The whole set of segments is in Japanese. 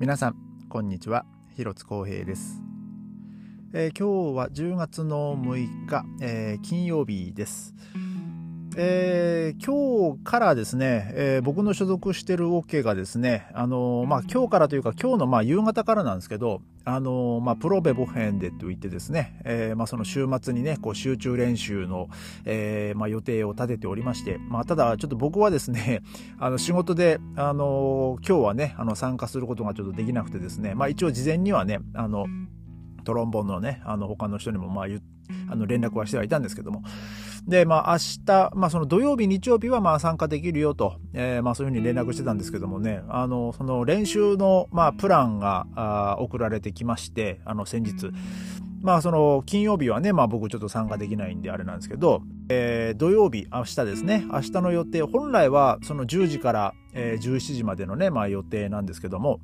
皆さんこんにちは。広津光平です、えー、今日は10月の6日、えー、金曜日です、えー、今日からですね、えー、僕の所属してるオ OK がですね、あのー、まあ、今日からというか今日のまあ夕方からなんですけど、あのまあ、プロベボヘンデといってですね、えまあ、その週末にね、こう集中練習の、えまあ、予定を立てておりまして、まあ、ただちょっと僕はですね、あの仕事で、あの今日はね、あの参加することがちょっとできなくてですね、まあ、一応事前にはね、あの、トロンボンのね、あの他の人にもまああの連絡はしてはいたんですけども、で、まあ明日、まあその土曜日、日曜日はまあ参加できるよと、えー、まあそういうふうに連絡してたんですけどもね、あの、その練習のまあプランがあ送られてきまして、あの先日、まあその金曜日はね、まあ僕ちょっと参加できないんであれなんですけど、えー、土曜日、明日ですね、明日の予定、本来はその10時から、えー、17時までのね、まあ予定なんですけども、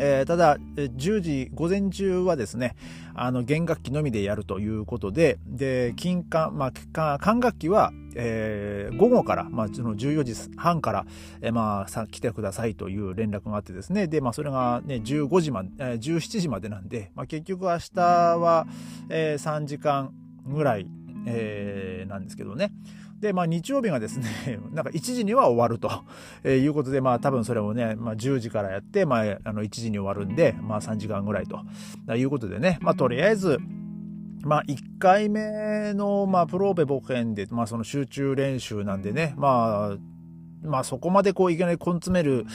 えー、ただ、10時、午前中はですね、あの、弦楽器のみでやるということで、で、金管、まあ、管楽器は、えー、午後から、まあ、その14時半から、えー、まあ、さ、来てくださいという連絡があってですね、で、まあ、それがね、15時まで、えー、17時までなんで、まあ、結局明日は、えー、3時間ぐらい、えー、なんですけどね。で、まあ日曜日がですね、なんか1時には終わると、えいうことで、まあ多分それをね、まあ10時からやって、まああの1時に終わるんで、まあ3時間ぐらいということでね、まあとりあえず、まあ1回目の、まあプローベボケンで、まあその集中練習なんでね、まあ、まあそこまでこういきなり根詰める、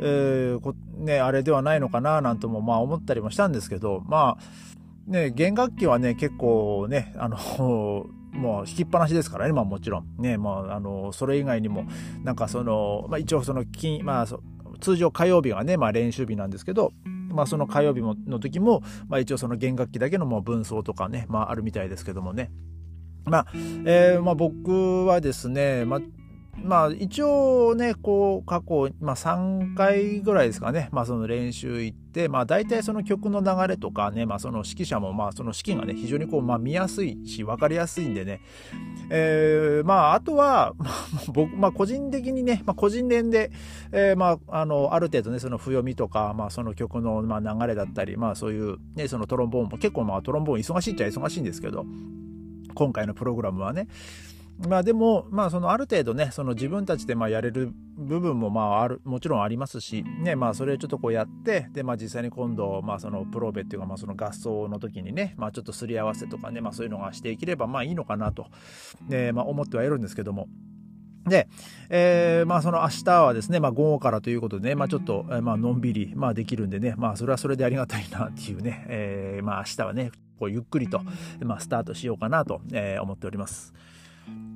えー、ね、あれではないのかななんともまあ思ったりもしたんですけど、まあ、ね、弦楽器はね、結構ね、あの、もう引きっぱなしですからね、まあもちろん。ね、まあ、あの、それ以外にも、なんかその、まあ一応その金、まあ通常火曜日がね、まあ練習日なんですけど、まあその火曜日もの時も、まあ一応その弦楽器だけのもう分奏とかね、まああるみたいですけどもね。まあ、えー、まあ僕はですね、まあまあ一応ね、こう過去、まあ3回ぐらいですかね、まあその練習行って、まあ大体その曲の流れとかね、まあその指揮者もまあその指揮がね、非常にこうまあ見やすいし分かりやすいんでね、えー、まああとは、まあ、僕、まあ個人的にね、まあ個人連で、えー、まああの、ある程度ね、その譜読みとか、まあその曲のまあ流れだったり、まあそういうね、そのトロンボーンも結構まあトロンボーン忙しいっちゃ忙しいんですけど、今回のプログラムはね、まあでも、まあそのある程度ね、その自分たちでまあやれる部分もまあある、もちろんありますし、ね、まあそれをちょっとこうやって、で、まあ実際に今度、まあそのプロベっていうか、まあその合奏の時にね、まあちょっとすり合わせとかね、まあそういうのがしていければまあいいのかなと、ね、まあ思ってはいるんですけども、で、えー、まあその明日はですね、まあ午後からということでね、まあちょっと、え、まあのんびり、まあできるんでね、まあそれはそれでありがたいなっていうね、えー、まあ明日はね、こうゆっくりと、まあスタートしようかなと、えー、思っております。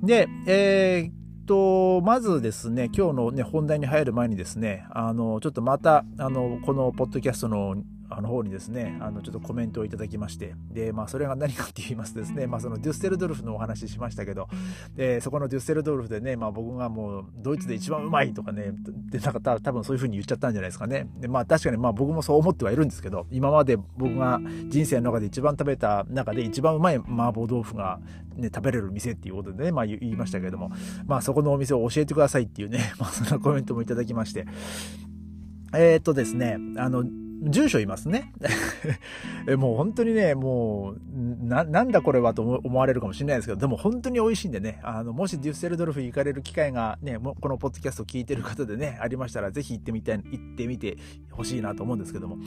で、えー、っと、まずですね、今日のね、本題に入る前にですね、あの、ちょっとまた、あの、このポッドキャストのあの方にですね、あのちょっとコメントをいただきまして、で、まあそれが何かって言いますとですね、まあそのデュッセルドルフのお話ししましたけど、で、そこのデュッセルドルフでね、まあ僕がもうドイツで一番うまいとかね、で、なんか多分そういう風に言っちゃったんじゃないですかね。で、まあ確かにまあ僕もそう思ってはいるんですけど、今まで僕が人生の中で一番食べた中で一番うまい麻婆豆腐がね、食べれる店っていうことでね、まあ言いましたけれども、まあそこのお店を教えてくださいっていうね、まあそんなコメントもいただきまして、えー、っとですね、あの、住所いますね。もう本当にね、もう、な、なんだこれはと思われるかもしれないですけど、でも本当に美味しいんでね、あの、もしデュッセルドルフ行かれる機会がね、もこのポッドキャスト聞いてる方でね、ありましたら、ぜひ行ってみたい、行ってみてほしいなと思うんですけども、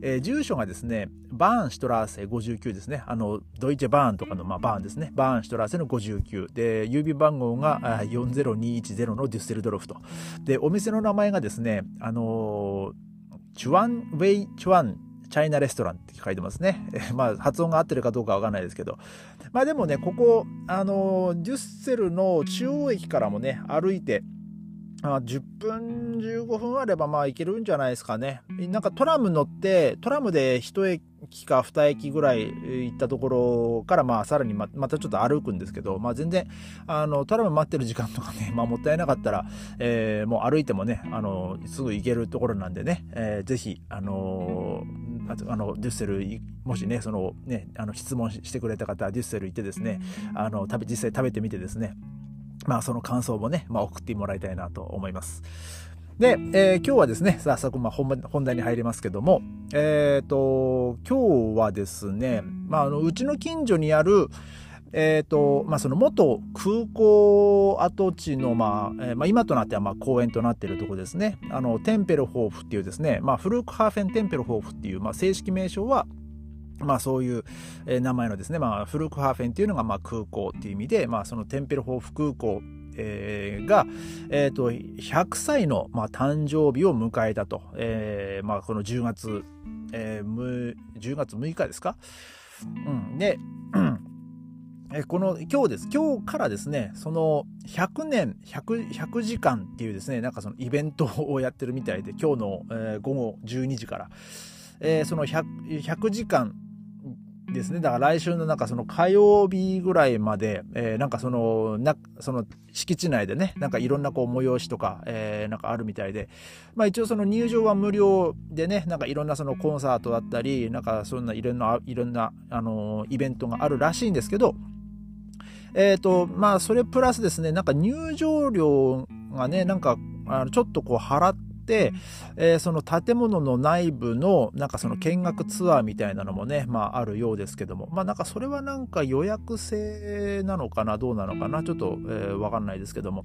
えー、住所がですね、バーンシュトラーセ59ですね。あの、ドイツバーンとかの、まあ、バーンですね。バーンシュトラーセの59。で、郵便番号が40210のデュッセルドルフと。で、お店の名前がですね、あのーチュワンウェイチュワンチャイナレストランって書いてますね。まあ、発音が合ってるかどうかわかんないですけど。まあでもね、ここ、あの、デュッセルの中央駅からもね、歩いて、まあ10分15分あればまあ行けるんじゃないですかね。なんかトラム乗って、トラムで1駅か2駅ぐらい行ったところからまあさらにまたちょっと歩くんですけど、まあ全然、あの、トラム待ってる時間とかね、まあもったいなかったら、えー、もう歩いてもね、あの、すぐ行けるところなんでね、えー、ぜひ、あのー、あの、デュッセル、もしね、そのね、あの、質問してくれた方デュッセル行ってですね、あの、食べ、実際食べてみてですね、まあその感想もね、まあ送ってもらいたいなと思います。で、えー、今日はですね、早速、まあ本、本題に入りますけども、えっ、ー、と、今日はですね、まあ、あの、うちの近所にある、えっ、ー、と、まあ、その元空港跡地の、まあ、えー、まあ、今となっては、まあ、公園となっているところですね。あの、テンペルホーフっていうですね、まあ、フルークハーフェンテンペルホーフっていう、まあ、正式名称は、まあそういう、名前のですね、まあフルクハーフェンっていうのがまあ空港っていう意味で、まあそのテンペルホーフ空港えー、が、えっ、ー、と、100歳の、まあ、誕生日を迎えたと。えー、まあ、この10月、えー、10月6日ですか？うん。で、えこの今日です。今日からですね、その100年100、100時間っていうですね、なんかそのイベントをやってるみたいで、今日の、えー、午後12時から、えー、その 100, 100時間ですね。だから来週のなんかその火曜日ぐらいまで、えー、なんかその、な、その敷地内でね、なんかいろんなこう催しとか、えー、なんかあるみたいで、まあ一応その入場は無料でね、なんかいろんなそのコンサートだったり、なんかそんないろんな、いろんな、あのー、イベントがあるらしいんですけど、えっ、ー、と、まあそれプラスですね、なんか入場料がね、なんか、あのちょっとこう払って、、えー、その建物の内部のなんかその見学ツアーみたいなのもね、まああるようですけども、まあなんかそれはなんか予約制なのかな、どうなのかな、ちょっと、えー、わかんないですけども。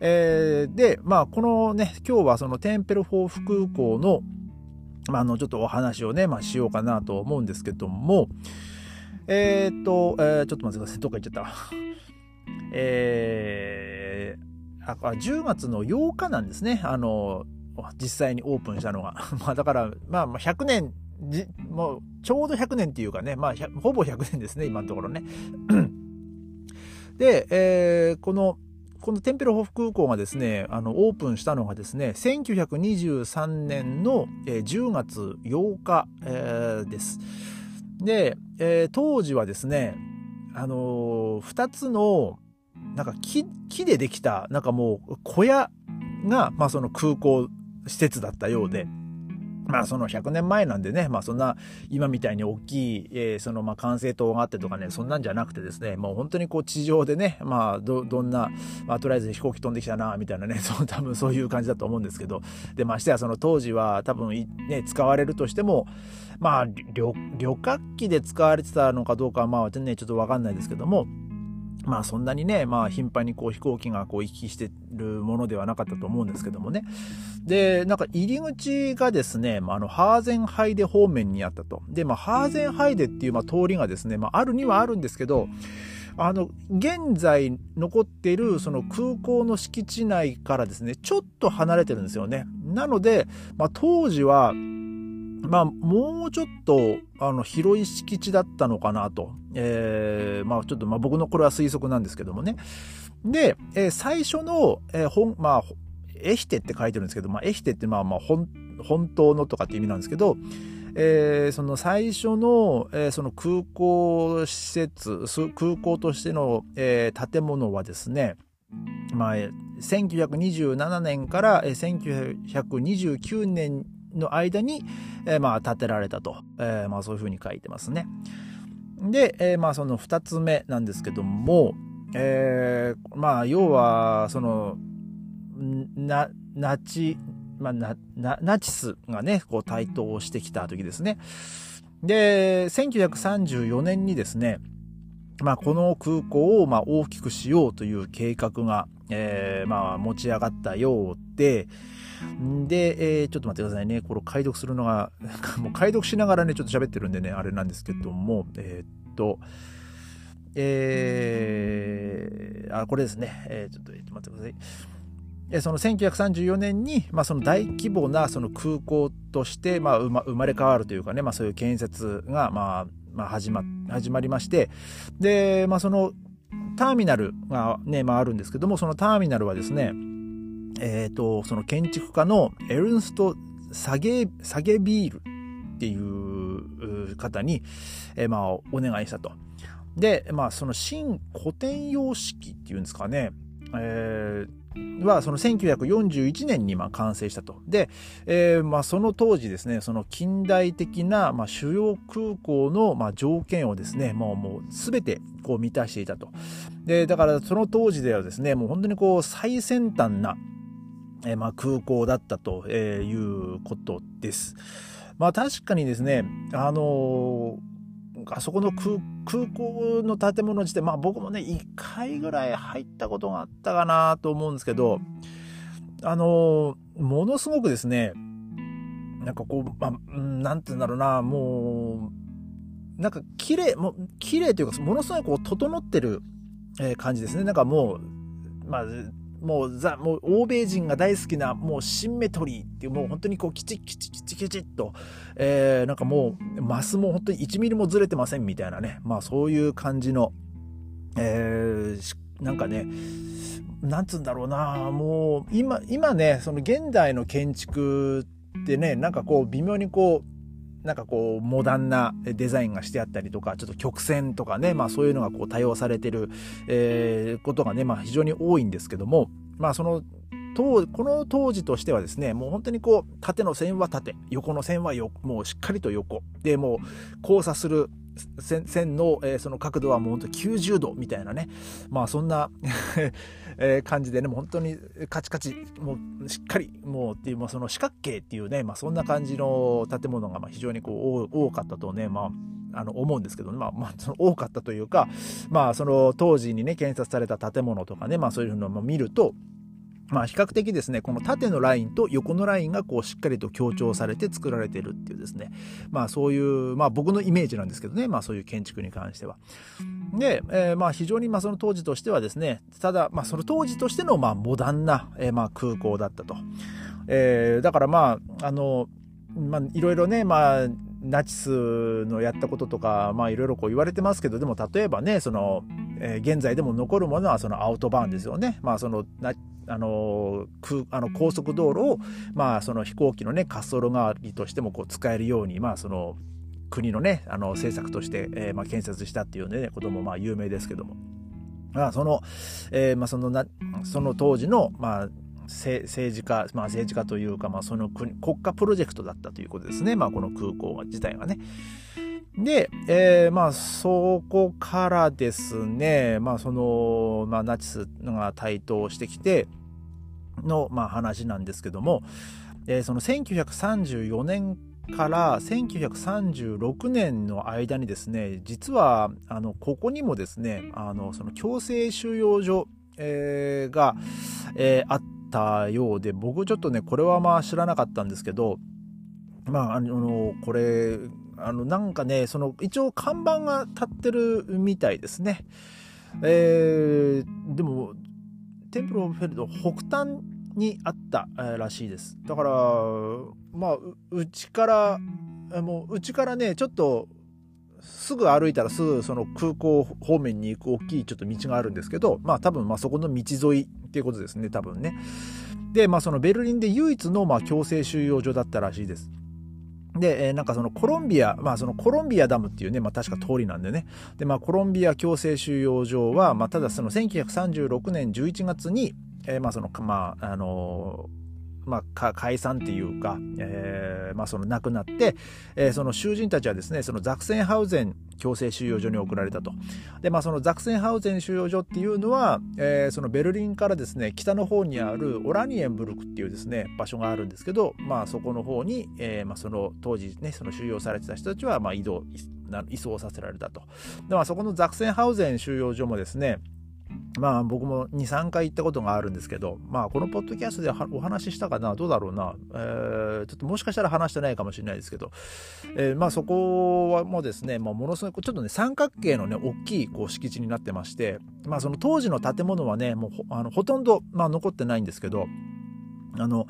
えー、で、まあこのね、今日はそのテンペルフォーフ空港の、まあ、あの、ちょっとお話をね、まあしようかなと思うんですけども、えー、っと、えー、ちょっと待ってください。どっか行っちゃった。えー、あ、10月の8日なんですね。あの、実際にオープンしたのが。まあだから、まあ100年、もうちょうど100年っていうかね、まあほぼ100年ですね、今のところね。で、えー、この、このテンペルホフ空港がですね、あの、オープンしたのがですね、1923年の10月8日、えー、です。で、えー、当時はですね、あのー、2つの、なんか木、木でできた、なんかもう小屋が、まあその空港施設だったようで、まあその100年前なんでね、まあそんな今みたいに大きい、えー、そのまあ管制塔があってとかね、そんなんじゃなくてですね、もう本当にこう地上でね、まあど、どんな、まあとりあえず飛行機飛んできたな、みたいなね、そう多分そういう感じだと思うんですけど、で、ましてやその当時は多分ね、使われるとしても、まあ旅、旅客機で使われてたのかどうかはまあね、ちょっとわかんないですけども、まあそんなにね、まあ頻繁にこう飛行機がこう行き来してるものではなかったと思うんですけどもね。で、なんか入り口がですね、まあ、あの、ハーゼンハイデ方面にあったと。で、まあ、ハーゼンハイデっていうまあ通りがですね、まあ、あるにはあるんですけど、あの、現在残っているその空港の敷地内からですね、ちょっと離れてるんですよね。なので、まあ、当時は、まあ、もうちょっと、あの、広い敷地だったのかなと。えー、まあ、ちょっと、まあ、僕のこれは推測なんですけどもね。で、えー、最初の、えー、本、まあ、エヒテって書いてるんですけど、まあ、エヒテってまあ、まあ、本、本当のとかって意味なんですけど、えー、その最初の、えー、その空港施設、空港としての、えー、建物はですね、まあ、1927年から1929年の間に、えー、まあ、建てられたと、えー、まあ、そういうふうに書いてますね。で、えー、まあ、その二つ目なんですけども、えー、まあ、要は、その、な、ナチ、まあ、な、ナチスがね、こう台頭してきた時ですね。で、1934年にですね、まあ、この空港をまあ大きくしようという計画が、えー、まあ持ち上がったようで、で、えー、ちょっと待ってくださいね。これ解読するのが、もう解読しながらね、ちょっと喋ってるんでね、あれなんですけども、えー、っと、えー、あ、これですね。えー、ちょっと待ってください。その1934年に、まあ、その大規模なその空港として、まあ、生まれ変わるというかね、まあ、そういう建設が、まあ、まあ、始ま、始まりまして、で、まあ、そのターミナルがね、まあ、あるんですけども、そのターミナルはですね、え、ー、と、その建築家のエルンスト・サゲ、サゲビールっていう方に、えー、まあ、お願いしたと。で、まあ、その新古典様式っていうんですかね、えー、はその1941年にまあ完成したと。で、えー、まあその当時ですね、その近代的なまあ主要空港のまあ条件をですね、もうもう全てこう満たしていたと。で、だからその当時ではですね、もう本当にこう最先端なえまあ、空港だったということです。まあ確かにですね、あのあそこの空港の建物自体、まあ僕もね、1回ぐらい入ったことがあったかなと思うんですけど、あのものすごくですね、なんかこう、まあ、なんて言うんだろうな、もう、なんか綺麗、もう綺麗というか、ものすごいこう整ってる、感じですね。なんかもう、まあ、もうザ、もう欧米人が大好きな、もうシンメトリーっていう、もう本当にこう、きちきちきちきちっと、えー、なんかもう、マスも本当に1ミリもずれてませんみたいなね、まあそういう感じの、えー、なんかね、なんつうんだろうな、もう、今、今ね、その現代の建築ってね、なんかこう、微妙にこう、なんかこうモダンなデザインがしてあったりとかちょっと曲線とかね、まあ、そういうのがこう多用されてる、えー、ことがね、まあ、非常に多いんですけども、まあ、その当この当時としてはですねもう本当にこう縦の線は縦横の線はもうしっかりと横。でもう交差する線の、えー、その角度はもう本当90度みたいなね。まあそんな えー、感じでねもう本当にカチカチもうしっかりもうっていう、まあ、その四角形っていうね、まあ、そんな感じの建物がまあ非常にこう多かったとねまああの思うんですけど、ね、まあ、まあ、その多かったというか、まあ、その当時にね建設された建物とかね、まあ、そういうのを見るとまあ、比較的ですねこの縦のラインと横のラインがこうしっかりと強調されて作られているっていうですねまあそういう、まあ、僕のイメージなんですけどね、まあ、そういう建築に関しては。で、えー、まあ非常にまあその当時としてはですねただまあその当時としてのまあモダンな、えー、まあ空港だったと。えー、だからまああのまあいろいろねまあナチスのやったこととか、まあいろいろこう言われてますけど、でも例えばね、その、えー、現在でも残るものはそのアウトバーンですよね。まあその、あの空あの高速道路を、まあ、その飛行機の、ね、滑走路代わりとしてもこう使えるように、まあ、その国の,、ね、あの政策として、えーまあ、建設したっていうねこともまあ有名ですけども。まあ、その、えーまあ、そのなその当時の、まあ、政治家、まあ、政治家というか、まあ、その国国家プロジェクトだったということですね、まあ、この空港自体がね。で、えー、まあ、そこからですね、まあ、その、まあ、ナチスが台頭してきての、まあ、話なんですけども、えー、その1934年から1936年の間にですね、実は、あの、ここにもですね、あの、その強制収容所、えー、が、えー、あったようで、僕ちょっとね、これはまあ知らなかったんですけど、まあ、あの、これ、あの、なんかね、その、一応看板が立ってるみたいですね。えー、でも、テンプル・オブ・フェルド北端にあったらしいです。だから、まあ、うちから、もう、うちからね、ちょっと、すぐ歩いたらすぐその空港方面に行く大きいちょっと道があるんですけど、まあ多分まあそこの道沿いっていうことですね、多分ね。で、まあそのベルリンで唯一のまあ強制収容所だったらしいです。で、え、なんかそのコロンビア、まあそのコロンビアダムっていうね、まあ確か通りなんでね。で、まあコロンビア強制収容所は、まあただその1936年11月に、えー、まあその、まあ、あのーまあ、解散っていうか、えーまあ、その亡くなって、えー、その囚人たちはですねそのザクセンハウゼン強制収容所に送られたと。で、まあ、そのザクセンハウゼン収容所っていうのは、えー、そのベルリンからですね北の方にあるオラニエンブルクっていうですね場所があるんですけど、まあ、そこの方に、えーまあ、その当時ねその収容されてた人たちは、まあ、移動移送させられたと。で、まあ、そこのザクセンハウゼン収容所もですねまあ僕も2、3回行ったことがあるんですけど、まあこのポッドキャストでお話ししたかな、どうだろうな、えー、ちょっともしかしたら話してないかもしれないですけど、えー、まあそこはもうですね、まあ、ものすごいちょっとね三角形のね、大きいこう敷地になってまして、まあその当時の建物はね、もうあのほとんど、まあ、残ってないんですけど、あの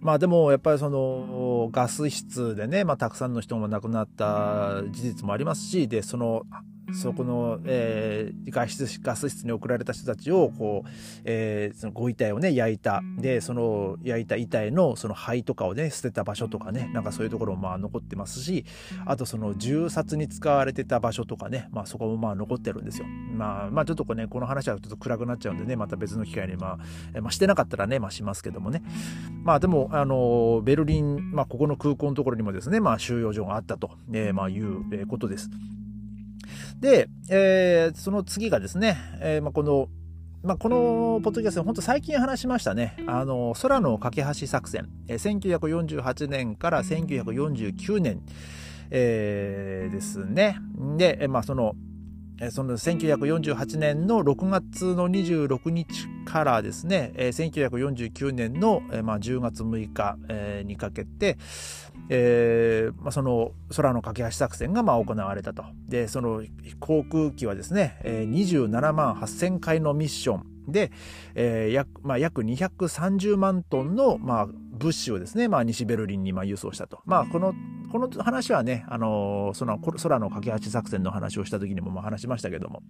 まあでもやっぱりそのガス室でね、まあ、たくさんの人も亡くなった事実もありますしでそのそこの、えー、ガスガス室に送られた人たちをこう、えー、そのご遺体をね焼いたでその焼いた遺体のその灰とかをね捨てた場所とかねなんかそういうところもまあ残ってますしあとその銃殺に使われてた場所とかね、まあ、そこもまあ残ってるんですよ。まあ、まあちょっとこ,、ね、この話はちょっと暗くなっちゃうんでねまた別の機会に、まあ、まあしてなかったらね、まあ、しますけどもねまあでもあのベルリン、まあ、ここの空港のところにもですね、まあ、収容所があったと、えー、まあいうことです。で、えー、その次がですね、えーまあ、このまあ、このポッドキャスト、本当最近話しましたね。あの、空の架け橋作戦。え1948年から1949年、えー、ですね。で、まあ、その、その1948年の6月の26日からですね、1949年の10月6日にかけて、えー、その空の架け橋作戦がま行われたと。で、その航空機はですね、27万8000回のミッションで、えー約まあ、約230万トンの、まあ、物資をですね、まあ、西ベルリンにま輸送したと。まあ、このこの話はね、あのその空の架け橋作戦の話をした時にも話しましたけども、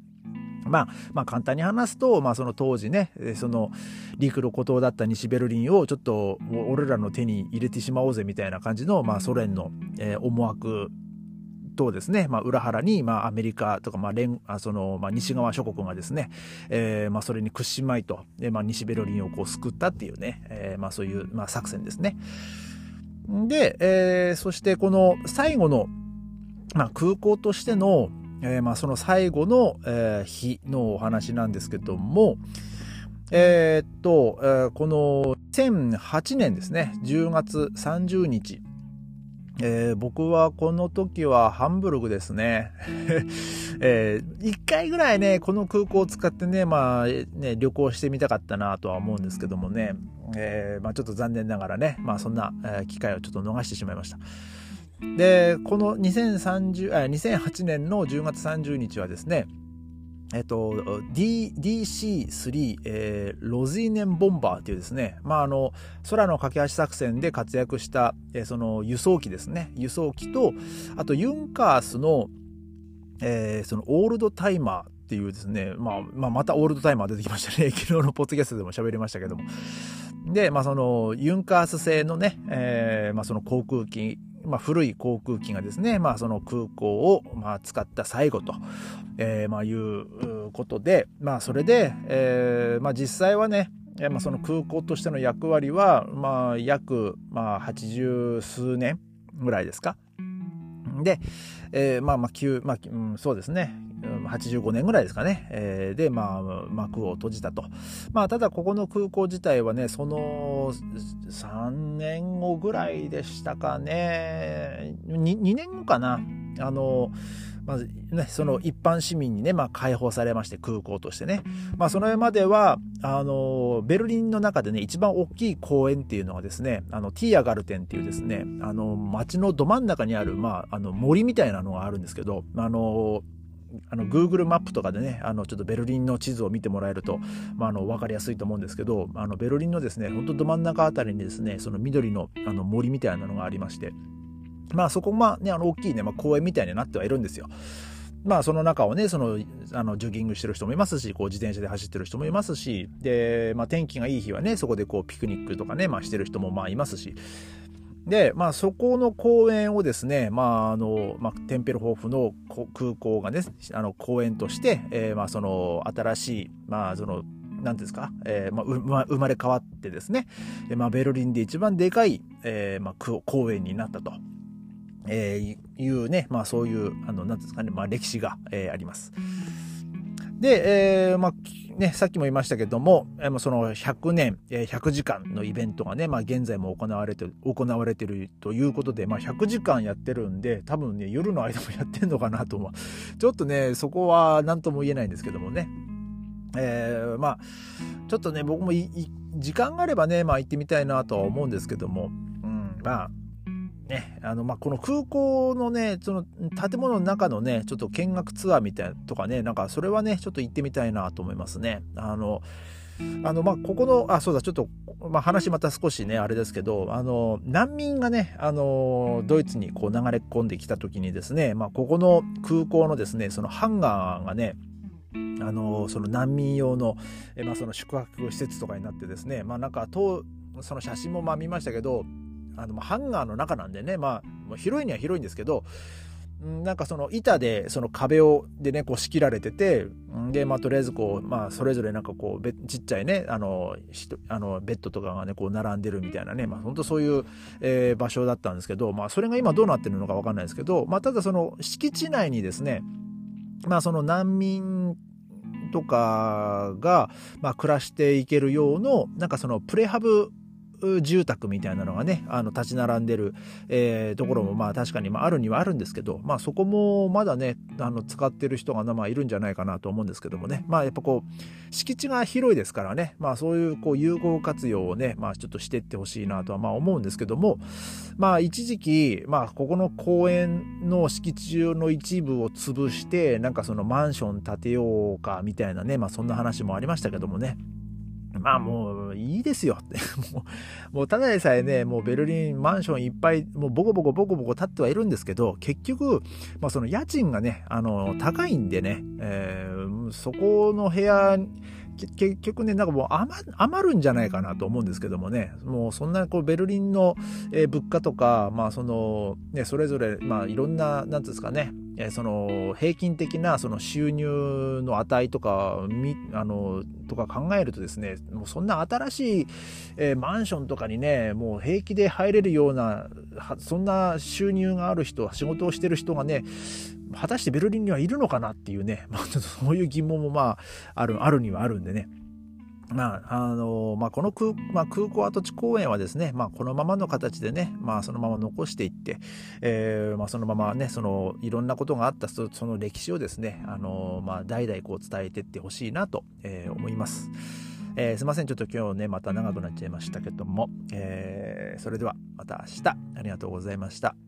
まあ、まあ簡単に話すと、まあその当時ね、その陸路孤島だった西ベルリンをちょっと俺らの手に入れてしまおうぜみたいな感じの、まあソ連の、思惑とですね、まあ、裏腹に、まあ、アメリカとか、まあ、連そのまあ、西側諸国がですね、えーまあ、それに屈しまいと、まあ、西ベルリンをこう救ったっていうね、えーまあ、そういう、まあ、作戦ですね。で、えー、そしてこの最後の、まあ、空港としての、えー、まあその最後の、えー、日のお話なんですけども、えー、っと、えー、この2008年ですね、10月30日、えー、僕はこの時はハンブルグですね。えー、一回ぐらいね、この空港を使ってね、まあね、旅行してみたかったなとは思うんですけどもね、えー、まあちょっと残念ながらね、まあそんな、え機会をちょっと逃してしまいました。で、この2030あ2008年の10月30日はですね、えっと、DC3、えー、ロズイネンボンバーっていうですね、まあ、あの、空の架け橋作戦で活躍した、えー、その輸送機ですね。輸送機と、あとユンカースの、えー、そのオールドタイマーっていうですね、まあ、まあ、またオールドタイマー出てきましたね。昨日のポッドキャストでも喋りましたけども。で、まあ、その、ユンカース製のね、えー、まあ、その航空機まあ、古い航空機がですね、まあ、その空港を、まあ、使った最後と、えーまあ、いうことで、まあ、それで、えーまあ、実際はね、まあ、その空港としての役割は、まあ、約、まあ、80数年ぐらいですか。で、えー、まあまあ、まあ、うん、そうですね。85年ぐらいですかね。えー、で、まあ、幕を閉じたと。まあ、ただここの空港自体はね、その3年後ぐらいでしたかね。2, 2年後かな。あの、まずね、その一般市民にね、まあ、開放されまして、空港としてね。まあ、そのまでは、あの、ベルリンの中でね、一番大きい公園っていうのはですね、あの、ティアガルテンっていうですね、あの、街のど真ん中にある、まあ、あの、森みたいなのがあるんですけど、あの、あの Google マップとかでねあのちょっとベルリンの地図を見てもらえると、まあ、あの分かりやすいと思うんですけどあのベルリンのですね本当ど真ん中あたりにですねその緑のあの森みたいなのがありましてまあそこまあねあの大きいね、まあ、公園みたいになってはいるんですよ。まあその中をね、その、あの、ジョギングしてる人もいますし、こう自転車で走ってる人もいますし、で、まあ天気がいい日はね、そこでこうピクニックとかね、まあしてる人もまあいますし、で、まあ、そこの公園をですね、まあ、あの、まあ、テンペルホーフの空港がね、あの、公園として、えー、まあ、その、新しい、まあ、その、なんですか、えーまあ、生まれ変わってですね、まあ、ベルリンで一番でかい、えーまあ、公園になったと。えー、いうね、まあそういう、あの、なんですかね、まあ歴史が、えー、あります。で、えー、まあ、ね、さっきも言いましたけども、えー、その100年、え、100時間のイベントがね、まあ、現在も行われてる、行われてるということで、まあ、100時間やってるんで、多分ね、夜の間もやってんのかなと思う。ちょっとね、そこは何とも言えないんですけどもね。えー、まあ、ちょっとね、僕も時間があればね、まあ行ってみたいなとは思うんですけども、うん、まあ、ね、あの、まあ、この空港のね、その建物の中のね、ちょっと見学ツアーみたいなとかね、なんかそれはね、ちょっと行ってみたいなと思いますね。あの、あの、まあ、ここの、あ、そうだ、ちょっと、まあ、話また少しね、あれですけど、あの、難民がね、あの、ドイツにこう流れ込んできた時にですね、まあ、ここの空港のですね、そのハンガーがね、あの、その難民用の、えまあ、その宿泊施設とかになってですね、まあ、なんか、と、その写真もまあ見ましたけど、あのハンガーの中なんでね、まあ、広いには広いんですけど、なんかその板でその壁をでねこう仕切られててでまあとりあえずこうまあそれぞれなんかこうちっちゃいねあのあのベッドとかがねこう並んでるみたいなねまあ本当そういう、え、場所だったんですけどまあそれが今どうなってるのかわかんないですけどまあただその敷地内にですねまあその難民とかが、まあ、暮らしていけるような、なんかそのプレハブ住宅みたいなのがね、あの、立ち並んでる、えー、ところも、まあ確かに、まああるにはあるんですけど、まあそこもまだね、あの、使ってる人が、まあいるんじゃないかなと思うんですけどもね、まあやっぱこう、敷地が広いですからね、まあそういう、こう、有効活用をね、まあちょっとしてってほしいなとは、まあ思うんですけども、まあ一時期、まあここの公園の敷地中の一部を潰して、なんかそのマンション建てようか、みたいなね、まあそんな話もありましたけどもね、まあもういいですよって。もう、もうただでさえね、もうベルリンマンションいっぱい、もうボコボコボコボコ建ってはいるんですけど、結局、まあその家賃がね、あの、高いんでね、えー、そこの部屋、結局ね、なんかもう余るんじゃないかなと思うんですけどもね、もうそんなこうベルリンの、物価とか、まあその、ね、それぞれ、まあいろんな、なんですかね、その平均的なその収入の値とかあのとか考えるとですねもうそんな新しい、マンションとかにねもう平気で入れるようなそんな収入がある人仕事をしてる人がね果たしてベルリンにはいるのかなっていうね、まあ、ちょっとそういう疑問もまああるあるにはあるんでねまああのまあ、この空,、まあ、空港跡地公園はですね、まあ、このままの形でね、まあ、そのまま残していって、えーまあ、そのままねそのいろんなことがあったその歴史をですね、あのまあ、代々こう伝えていってほしいなと、えー、思います。えー、すいませんちょっと今日ねまた長くなっちゃいましたけども、えー、それではまた明日ありがとうございました。